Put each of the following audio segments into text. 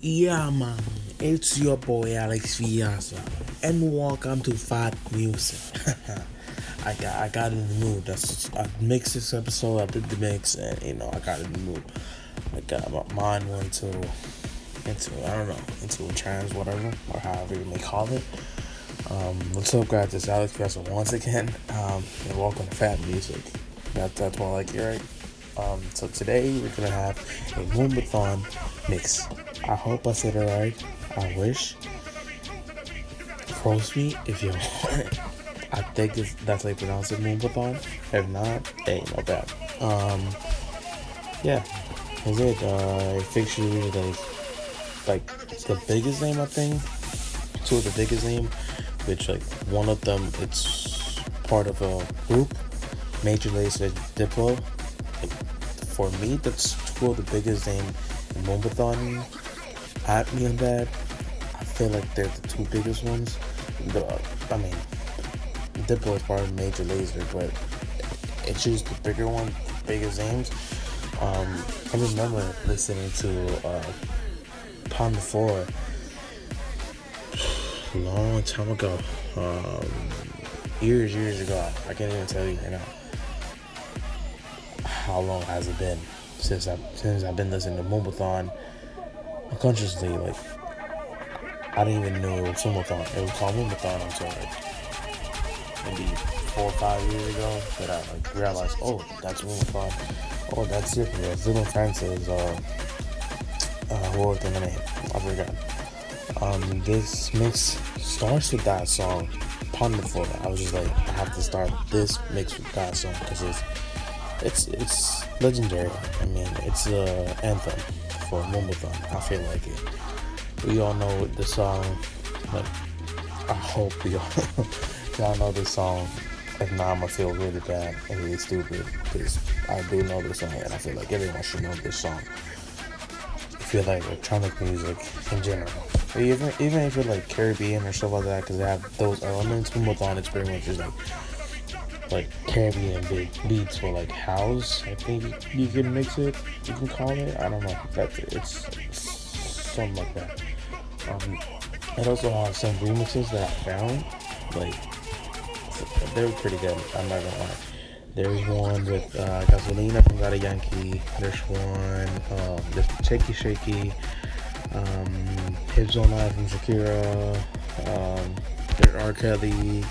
Yeah, man, it's your boy Alex Viasa, and welcome to Fat Music. I got I got in the mood. That's I mixed this episode. I did the mix, and you know I got in the mood. I got my mind went to into I don't know into a trance, whatever, or however you may call it. Um, what's up, guys? It's Alex Viasa once again, um, and welcome to Fat Music. That, that's what I like it, right? Um, so today we're gonna have a Moombahton mix. I hope I said it right. I wish. Roast me if you want. I think it's, that's how you pronounce it, Moombahton. If not, hey, no bad. Um, yeah, that's it. Uh, fixture like like the biggest name I think. Two of the biggest name, which like one of them it's part of a group, Major Lazer Diplo for me, that's two of the biggest names. At me on that, I feel like they're the two biggest ones. The, I mean, Diplo is part of Major Lazer, but it's just the bigger one, the biggest names. Um, I remember listening to uh, Pon de Floor a long time ago. Um, years, years ago. I can't even tell you right now how long has it been since I since I've been listening to Moombahton unconsciously like I didn't even know it was Moombahton. It was called Moombahton until like maybe four or five years ago that I like realized oh that's Moombahton. Oh that's it. Yeah, Little Francis uh uh what was the name? I forgot. Um this mix starts with that song Pon de Floor. I was just like I have to start this mix with that song because it's it's it's legendary. I mean, it's the anthem for Moombahton. I feel like it. We all know the song, but I hope we all y'all know this song. If not, I'm gonna feel really bad and really stupid because I do know this song and I feel like everyone should know this song. I feel like electronic music in general, even even if you're like Caribbean or stuff like that, because they have those elements. Moombahton, it's pretty much just like like Caribbean big beats for like house. I think you can mix it. You can call it. I don't know. That's it. It's, it's something like that. Um, it also has some remixes that I found. Like they were pretty good. I'm not gonna lie. There's one with uh, Gasolina from Daddy Yankee. There's one. Um, there's Shaky Shaky. Um, Hips Don't Lie from Shakira. Um, there's R. Kelly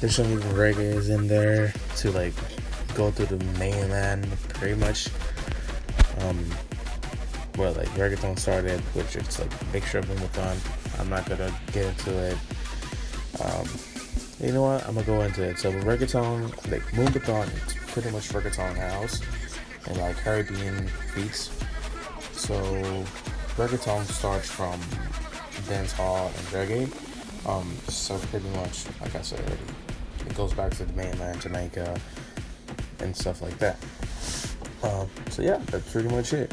there's some even reggae's in there to like go through the mainland pretty much. Um well like reggaeton started which it's like a mixture of Moombahton i'm not gonna get into it. Um you know what? I'm gonna go into it. So reggaeton like Moombahton it's pretty much reggaeton house and like caribbean beats. So reggaeton starts from dance hall and reggae. Um, so pretty much, like I said already, it goes back to the mainland, Jamaica, and stuff like that. Um, so yeah, that's pretty much it.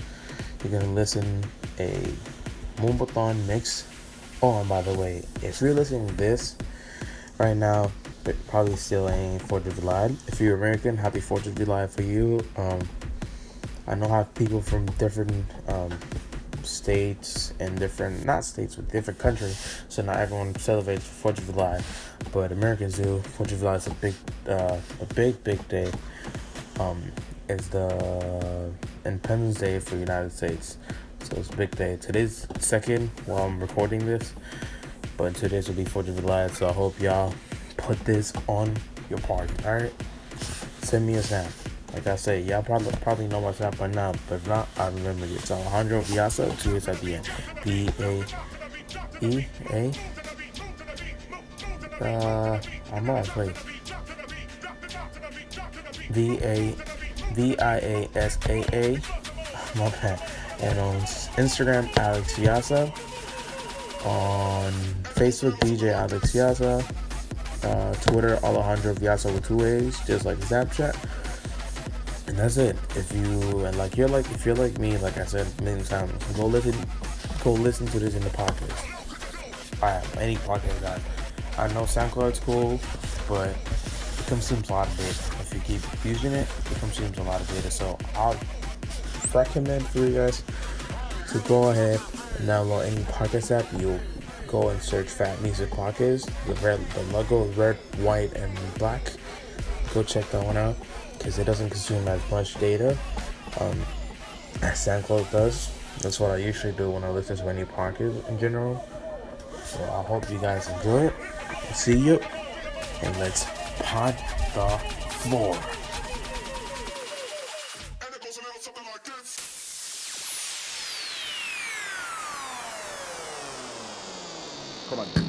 You're gonna listen a Moombahton mix. Oh, and by the way, if you're listening to this right now, it probably still ain't Fourth of July. If you're American, happy Fourth of July for you. Um, I know have people from different um, states and different not states but different countries. So not everyone celebrates Fourth of July, but Americans do. Fourth of July is a big, uh, a big, big day. Um, it's the Independence Day for the United States, so it's a big day. Today's second while I'm recording this, but today's will be Fourth of July. So I hope y'all put this on your party. All right, send me a snap. Like I say, y'all probably probably know what's up by now, but if not, I remember it. So Alejandro Viasa, two is at the end. B A E A. Uh, I'm not wait. V A V I A S A A. My bad. And on Instagram, Alex Viasa. On Facebook, DJ Alex Viasa. Uh, Twitter, Alejandro Viasa with two A's, just like Snapchat and that's it. If you and like you're like if you're like me, like I said many times, go listen, go listen to this in the podcast. I have any podcast guys. I know SoundCloud's cool, but it consumes a lot of data. If you keep using it, it consumes a lot of data. So I'll recommend for you guys to go ahead and download any podcast app. You go and search Fat Music Podcast. The red, the logo red, white, and black. Go check that one out because it doesn't consume as much data um, as SoundCloud does. That's what I usually do when I listen to any podcast in general. So I hope you guys enjoy it. See you, and let's pod the floor. Come on,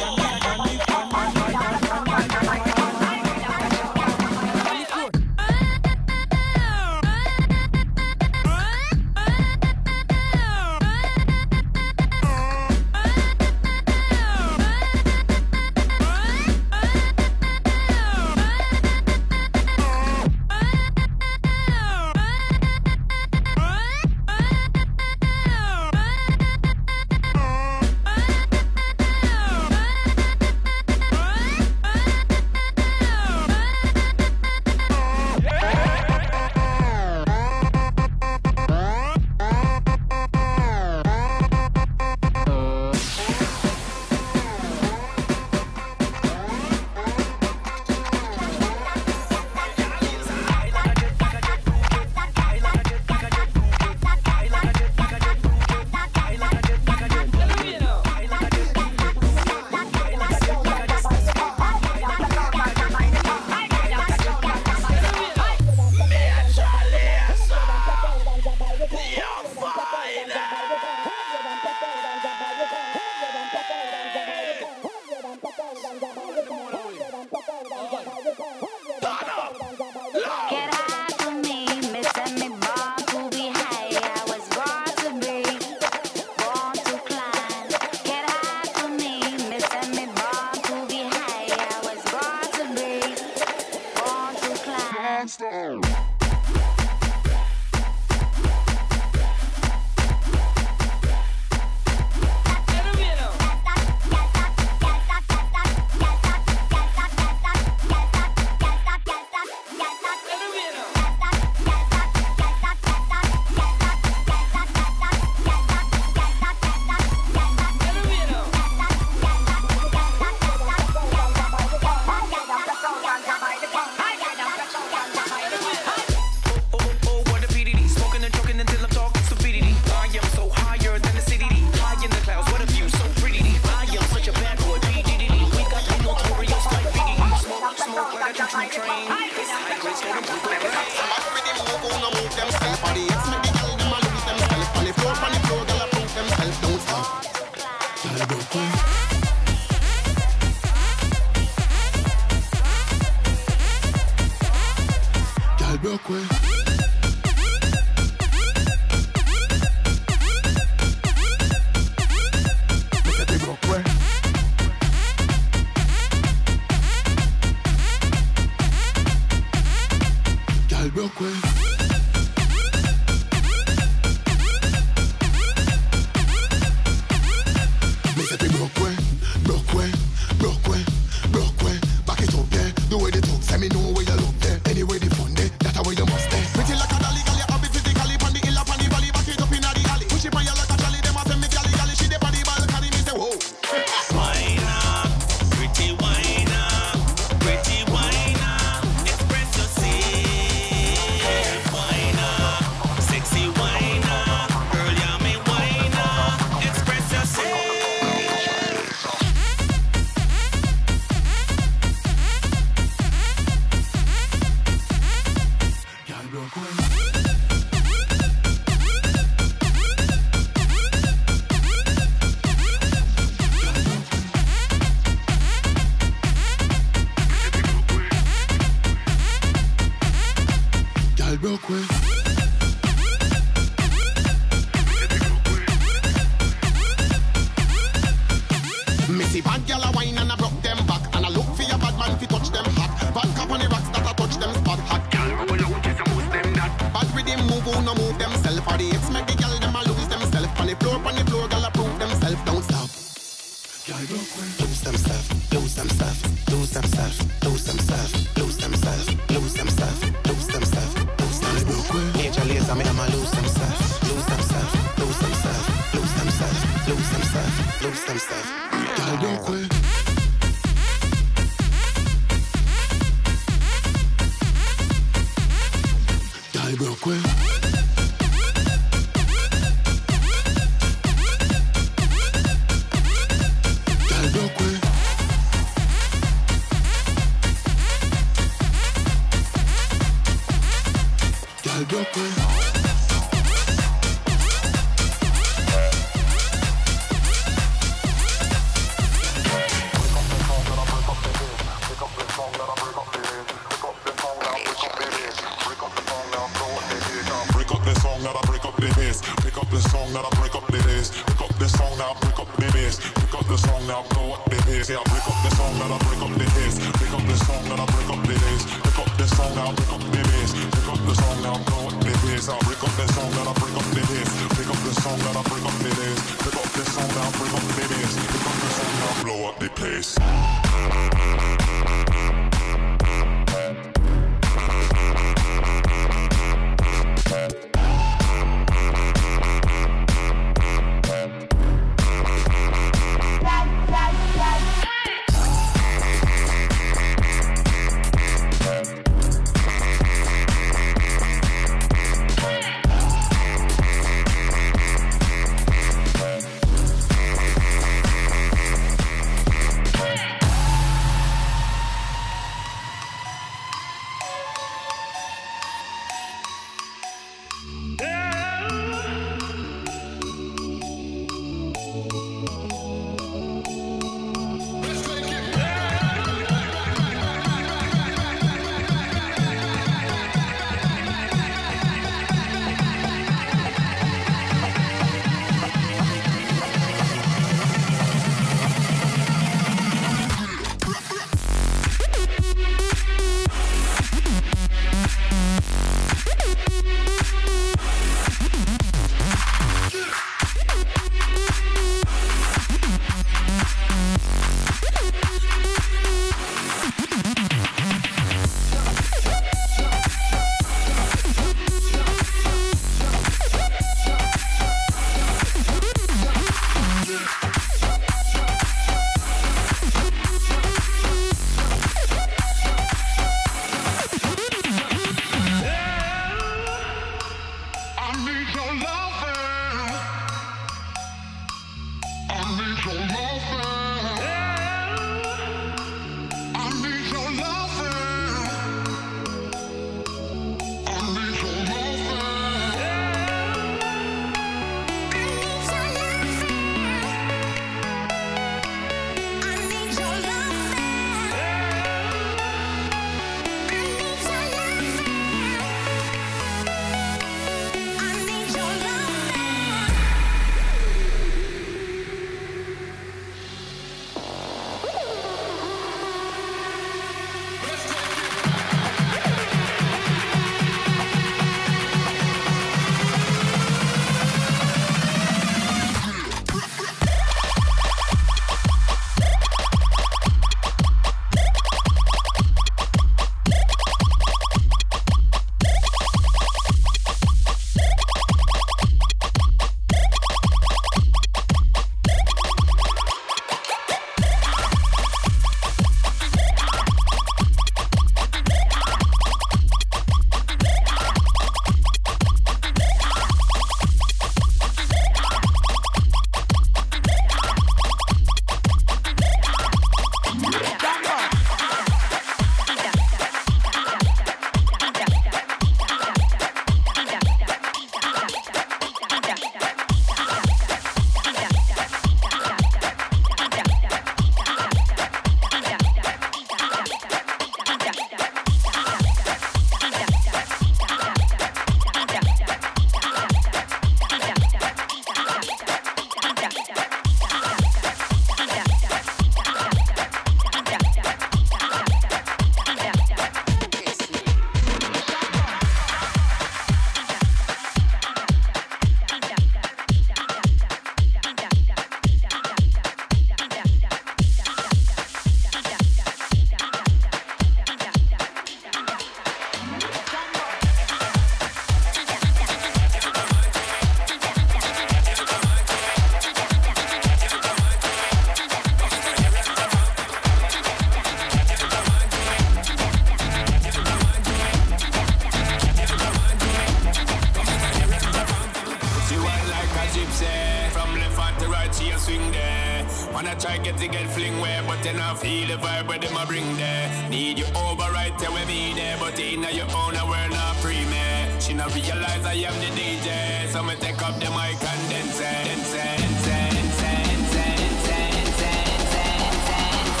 Bring there. Need you over right there with me there, but in your own world not free man. She not realize I am the DJ, so me take up the mic and dance, dance, dance, dance, dance, dance, dance, dance, dance, dance, dance,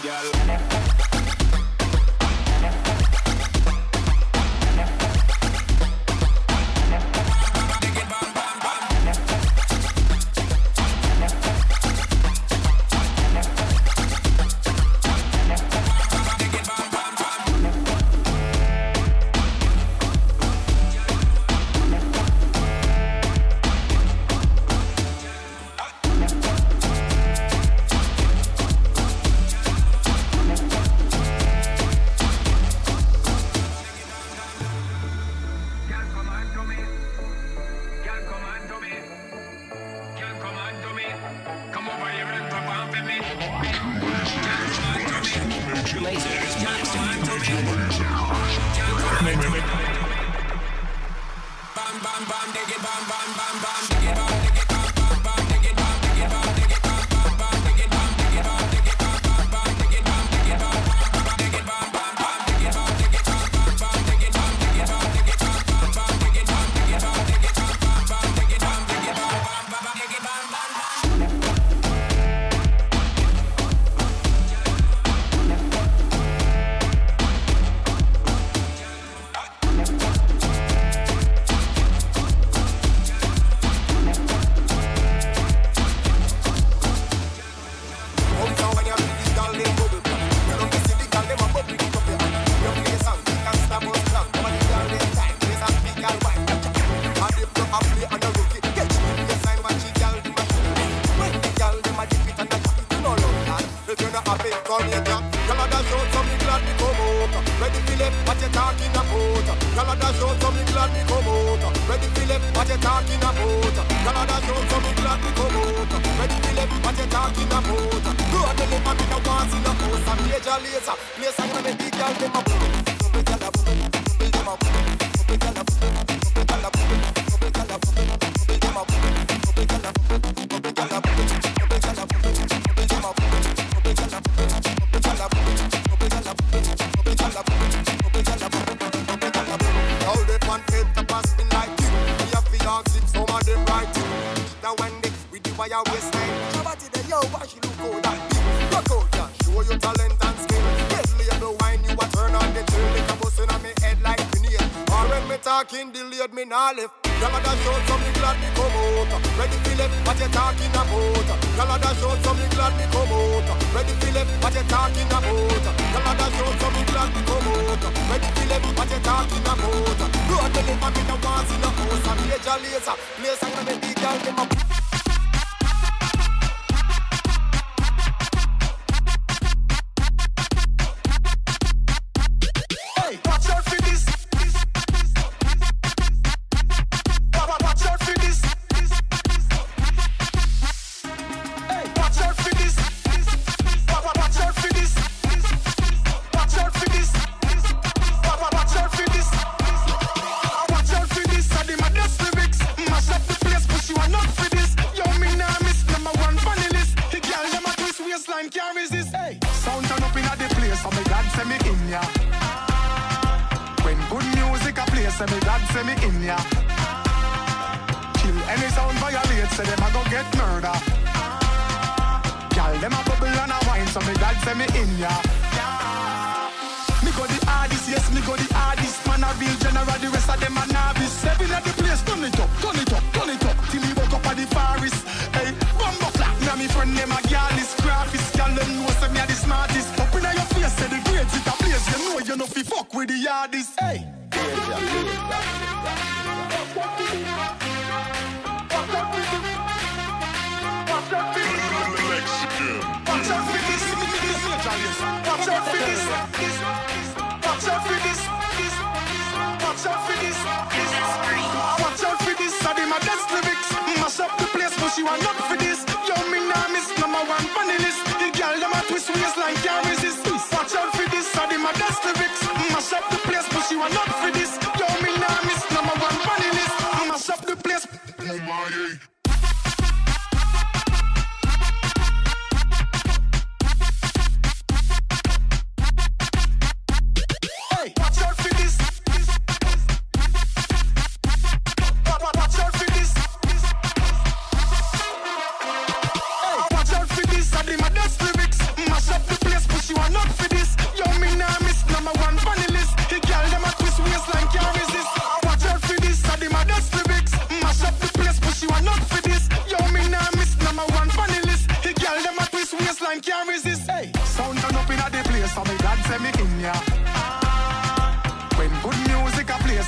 dance,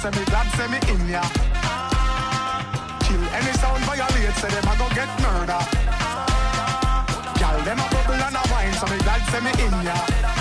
say me glad, say me in ya. Kill any sound violate, say them a go get murder. Gal, them a bubble and a wine, so me glad, say me in ya.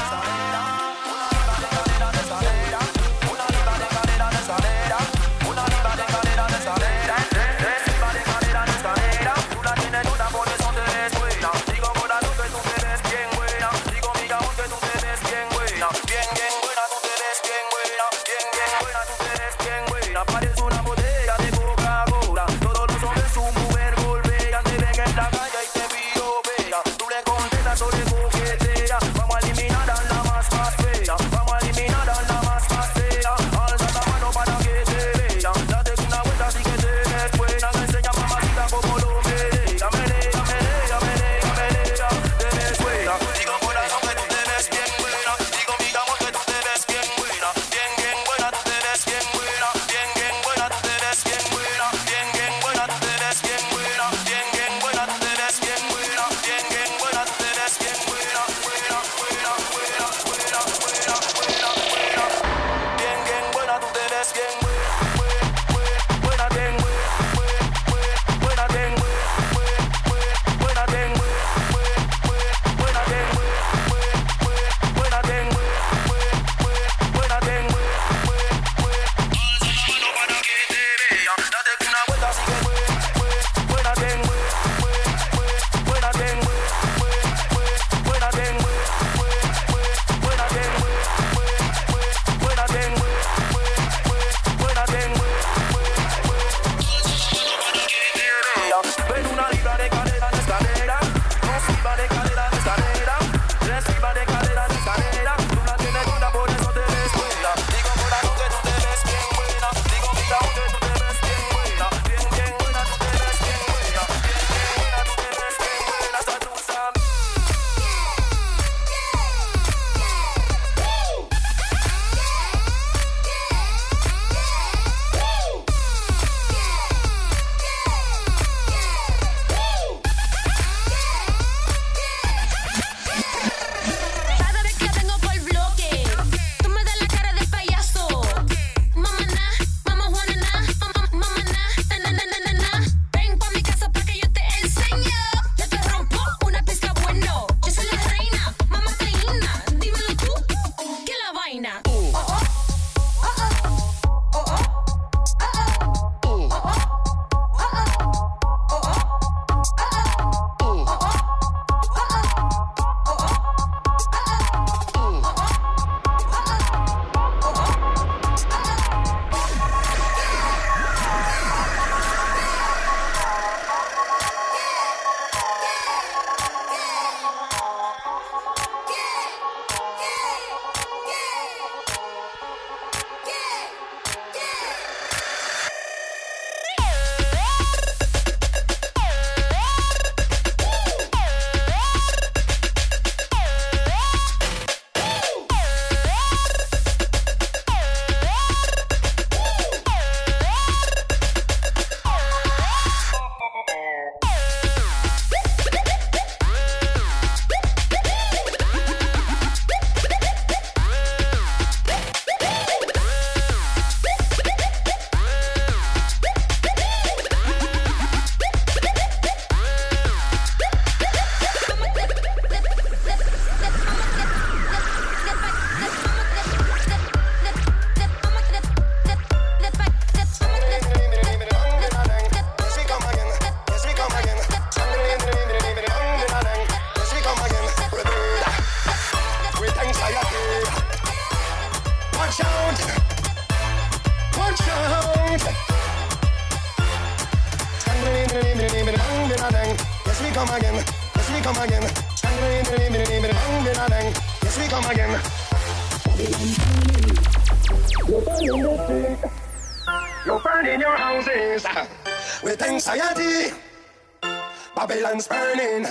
burning.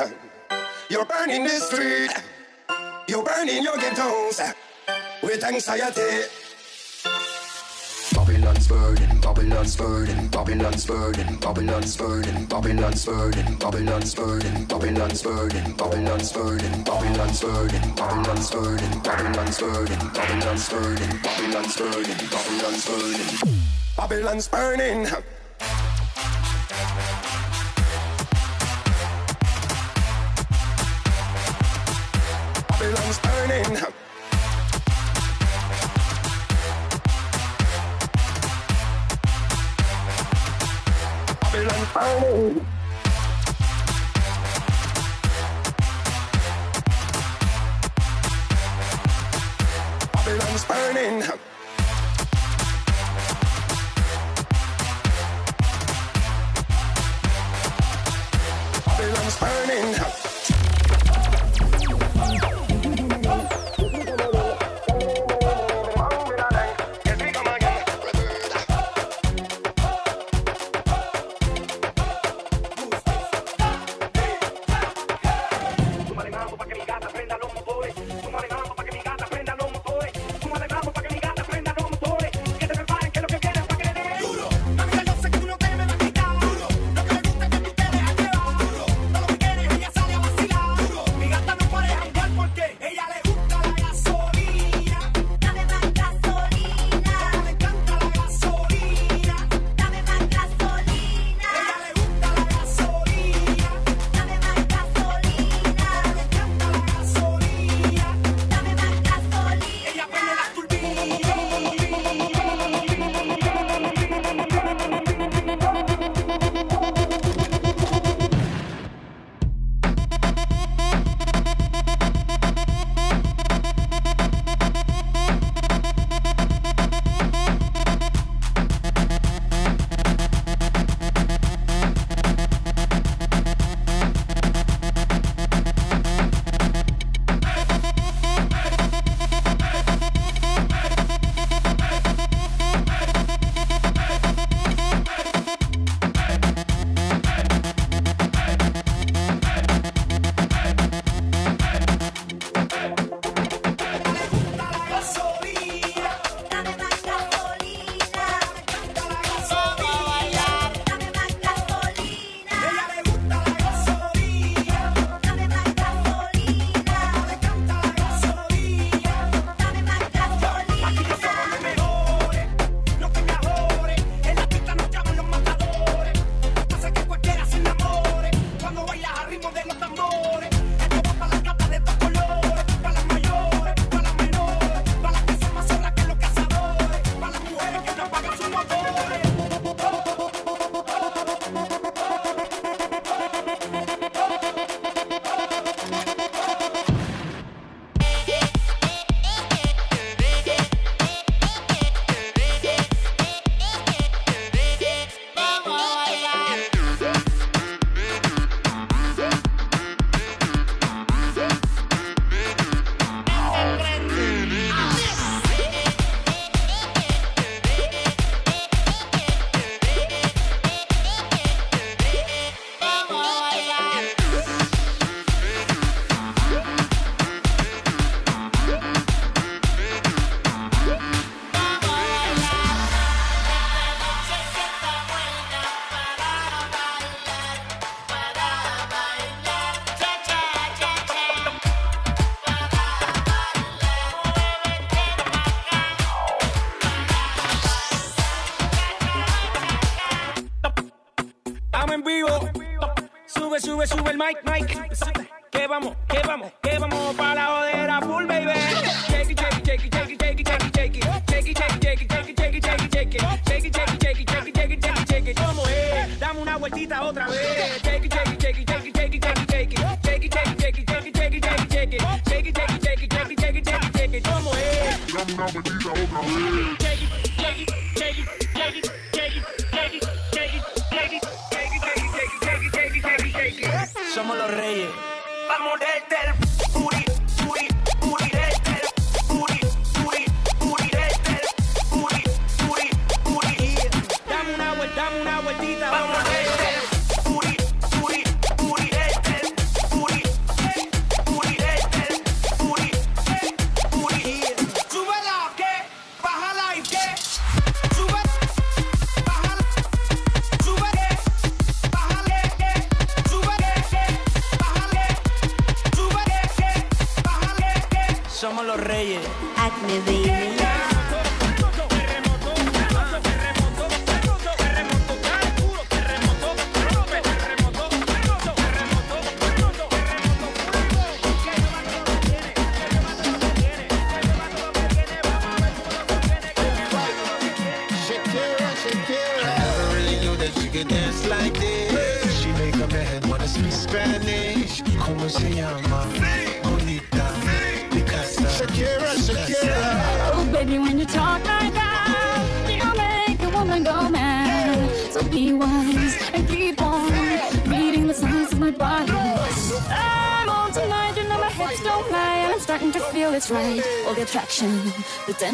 You're burning the street. You're burning your ghettos with anxiety. Babylon's burning. Babylon's burning. Babylon's burning. Babylon's burning. Babylon's burning. Babylon's burning. Babylon's burning. Babylon's burning. Babylon's burning. Babylon's burning. Babylon's burning. Babylon's burning. Babylon's burning. Babylon's burning. Babylon's burning. burning. Babylon burning. Babylon's burning.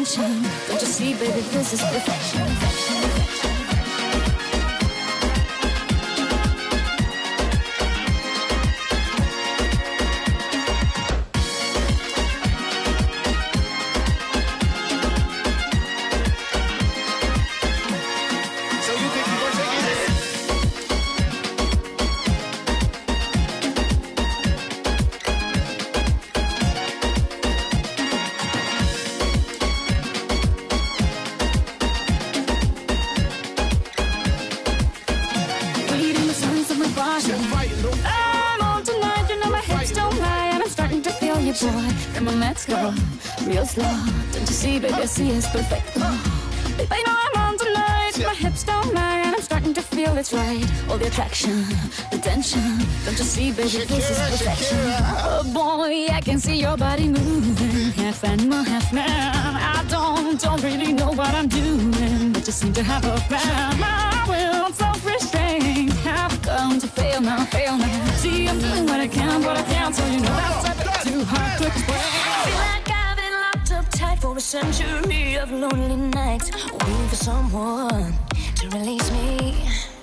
The tension. Don't you see, baby, this is perfection. Real slow. Don't you see, baby, I see it's perfect. I know I'm on tonight, my hips don't lie, and I'm starting to feel it's right. All the attraction, the tension. Don't you see, baby, this is perfection. Oh boy, I can see your body moving, half animal, half man. I don't, don't really know what I'm doing, but you seem to have a plan. My will, self-restraint, have come to fail now, fail now. See, I'm doing what I can, but I can't, so you know that's too hard to explain. For a century of lonely nights, waiting for someone to release me.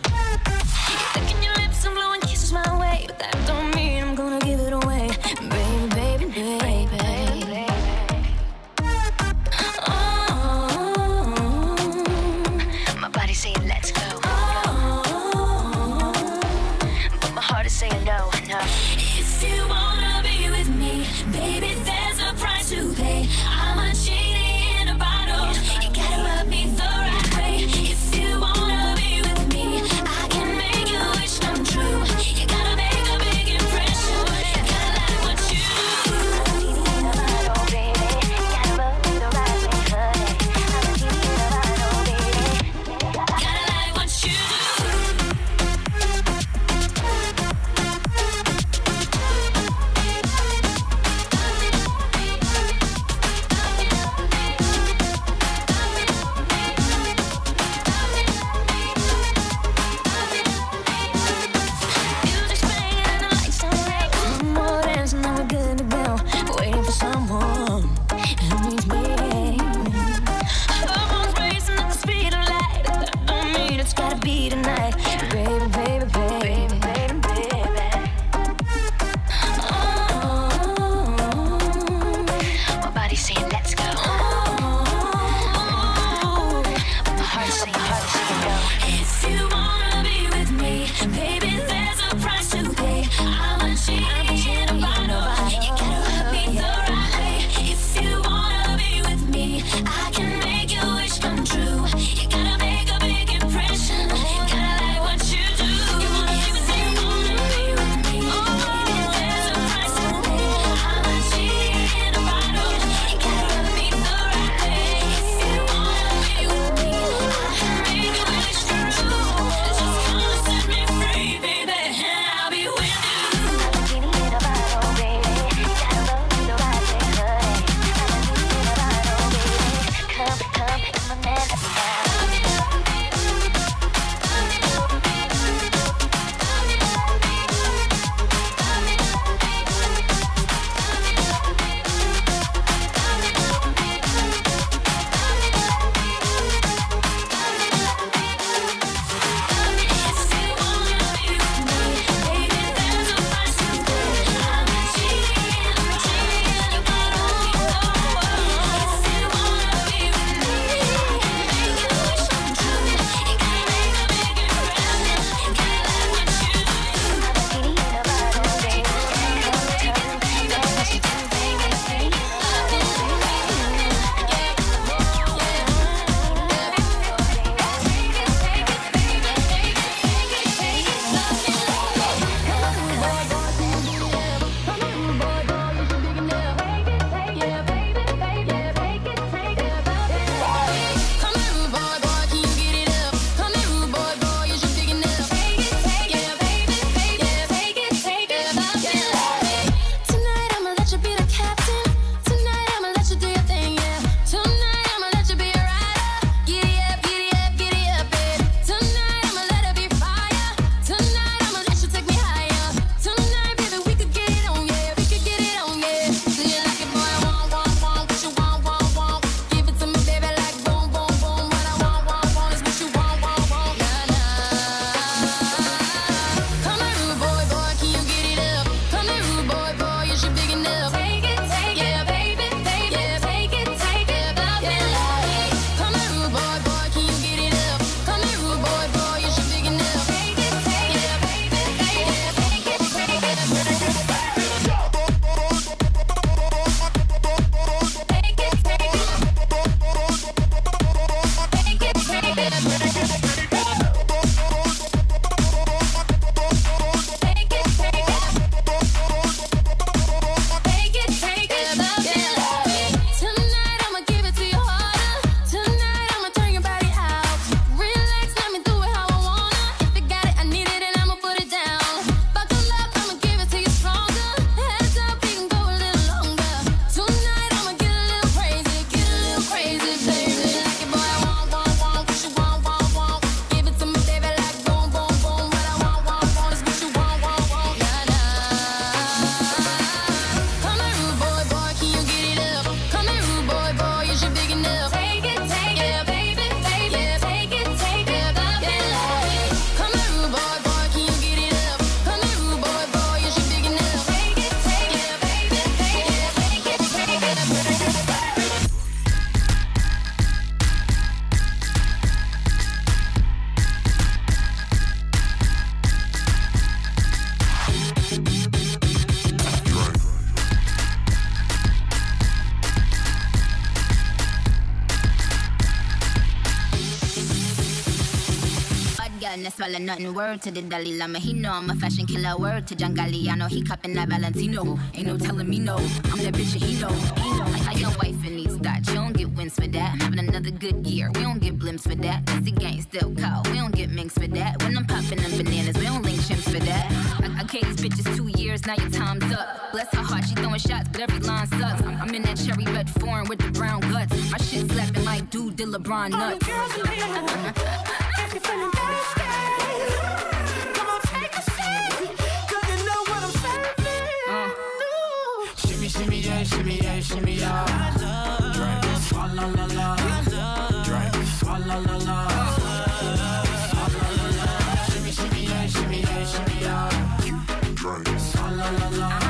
dollar nothing. Word to the Dalai Lama, he know I'm a fashion killer. Word to Jangali, I know he copping that Valentino. Ain't no telling me no, I'm that bitch and he know. He know. Like how your wife in these thoughts, you don't get wins for that. I'm having another good year, we don't get blimps for that. Cause the gang still call, we don't get minks for that. When I'm popping them bananas, we don't link chimps for that. I, I gave these bitches two years, now your time's up. Bless her heart, she throwing shots, but every line sucks. I'm, I'm in that cherry red foreign with the brown guts. My shit slapping like dude, did LeBron nuts. la la la.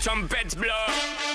trumpets blow.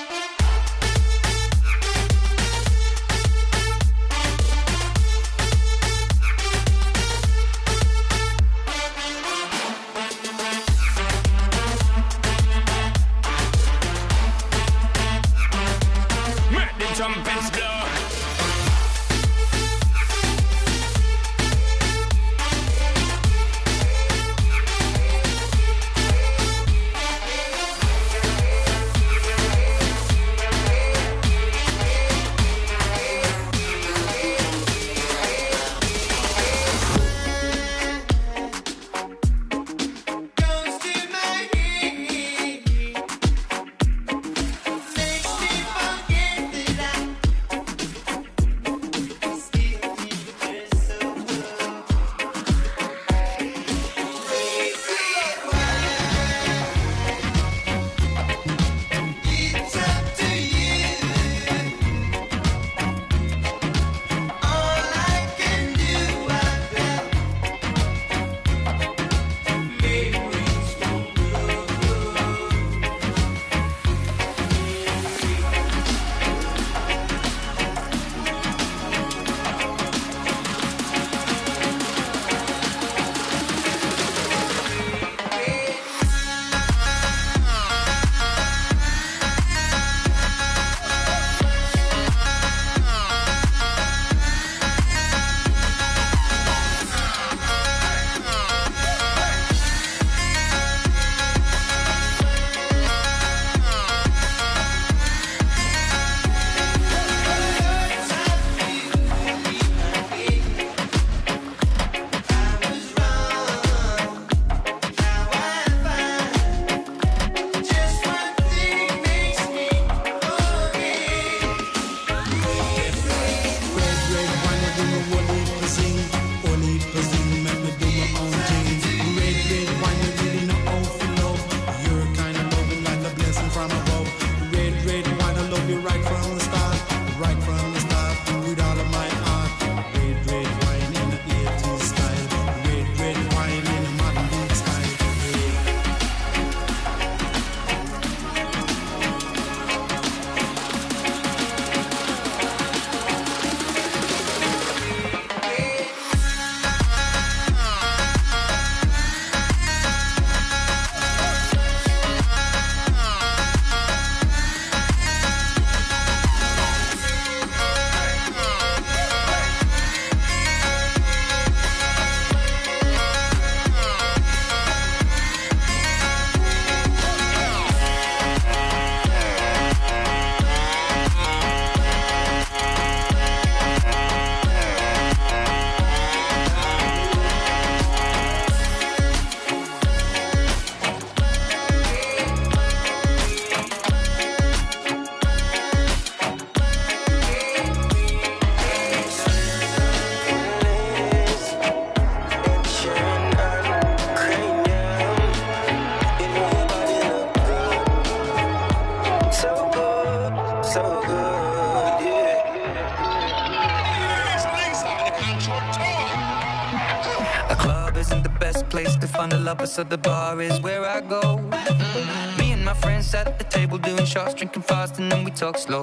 lover, so the bar is where I go. Mm-hmm. Me and my friends at the table doing shots, drinking fast, and then we talk slow.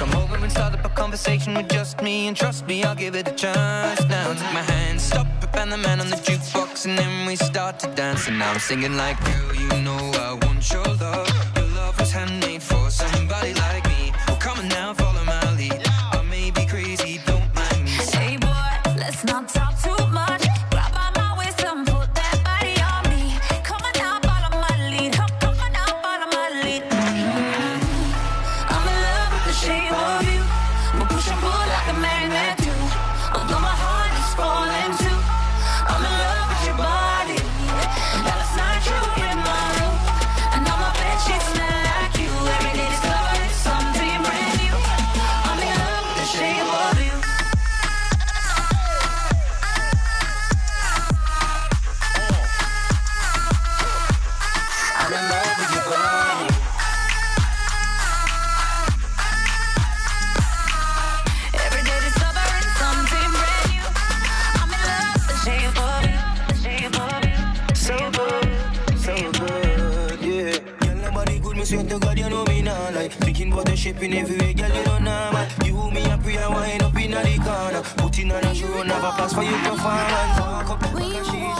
Come over and start up a conversation with just me, and trust me, I'll give it a chance. Now take my hand, stop it, and the man on the jukebox, and then we start to dance. And now I'm singing like, girl, you know Put in on a show, never pass for you to find.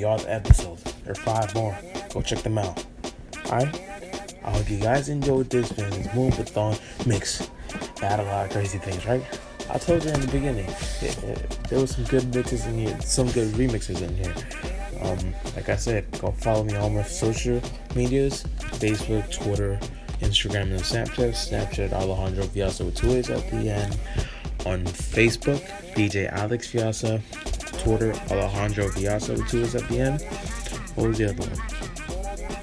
Listen to the episodes. There are five more. Go check them out. Alright? I hope you guys enjoyed this Moombahton mix. It had a lot of crazy things, right? I told you in the beginning, it, it, there was some good mixes in here, some good remixes in here. Um, like I said, go follow me on my social medias Facebook, Twitter, Instagram, and Snapchat. Snapchat Alejandro Viasa with two A's at the end. On Facebook, DJ Alex Viasa. Twitter, Alejandro Viasa with two A's at the end. What was the other one?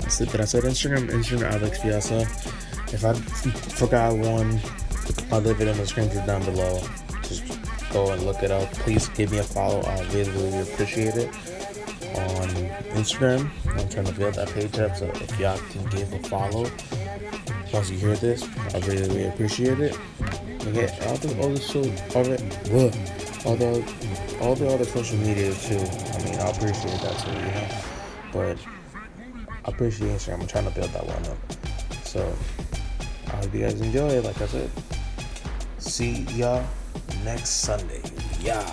I said, did I said Instagram? Instagram Alex Viasa. If I forgot one, I'll leave it in the screen down below. Just go and look it up. Please give me a follow. I really, really appreciate it. On Instagram, I'm trying to build that page up, so if y'all can give a follow once you hear this, I really, really appreciate it. Okay, the all the so whoa, all the other social media too. I mean, I appreciate that too, you know. But I appreciate Instagram. I'm trying to build that one up. So I hope you guys enjoy. Like I said, see y'all next Sunday. Yeah.